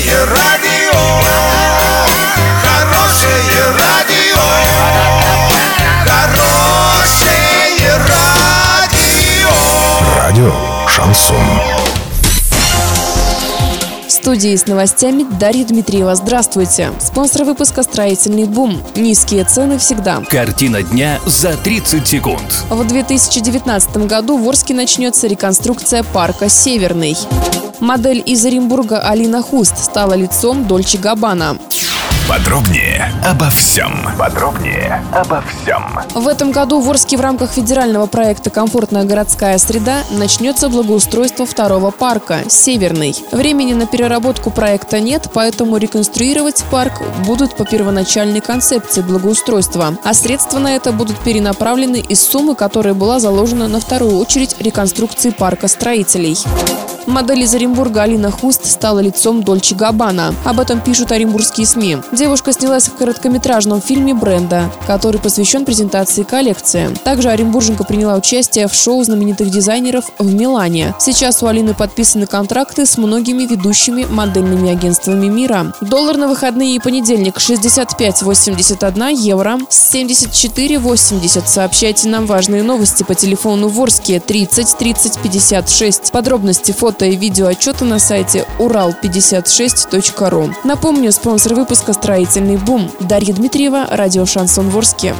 Хорошее радио, хорошее радио, хорошее радио. Радио Шансон. В студии с новостями Дарья Дмитриева. Здравствуйте. Спонсор выпуска «Строительный бум». Низкие цены всегда. Картина дня за 30 секунд. В 2019 году в Орске начнется реконструкция парка «Северный». Модель из Оренбурга Алина Хуст стала лицом Дольче Габбана. Подробнее обо всем. Подробнее обо всем. В этом году в Орске в рамках федерального проекта «Комфортная городская среда» начнется благоустройство второго парка «Северный». Времени на переработку проекта нет, поэтому реконструировать парк будут по первоначальной концепции благоустройства, а средства на это будут перенаправлены из суммы, которая была заложена на вторую очередь реконструкции парка строителей. Модель из Оренбурга Алина Хуст стала лицом Дольче Габбана. Об этом пишут оренбургские СМИ. Девушка снялась в короткометражном фильме «Бренда», который посвящен презентации коллекции. Также оренбурженка приняла участие в шоу знаменитых дизайнеров в Милане. Сейчас у Алины подписаны контракты с многими ведущими модельными агентствами мира. Доллар на выходные и понедельник 65,81 евро, 74,80. Сообщайте нам важные новости по телефону Ворске 30 30 56. Подробности фото и видео отчета на сайте урал56.ру. Напомню, спонсор выпуска «Строительный бум». Дарья Дмитриева, радио «Шансон Ворске».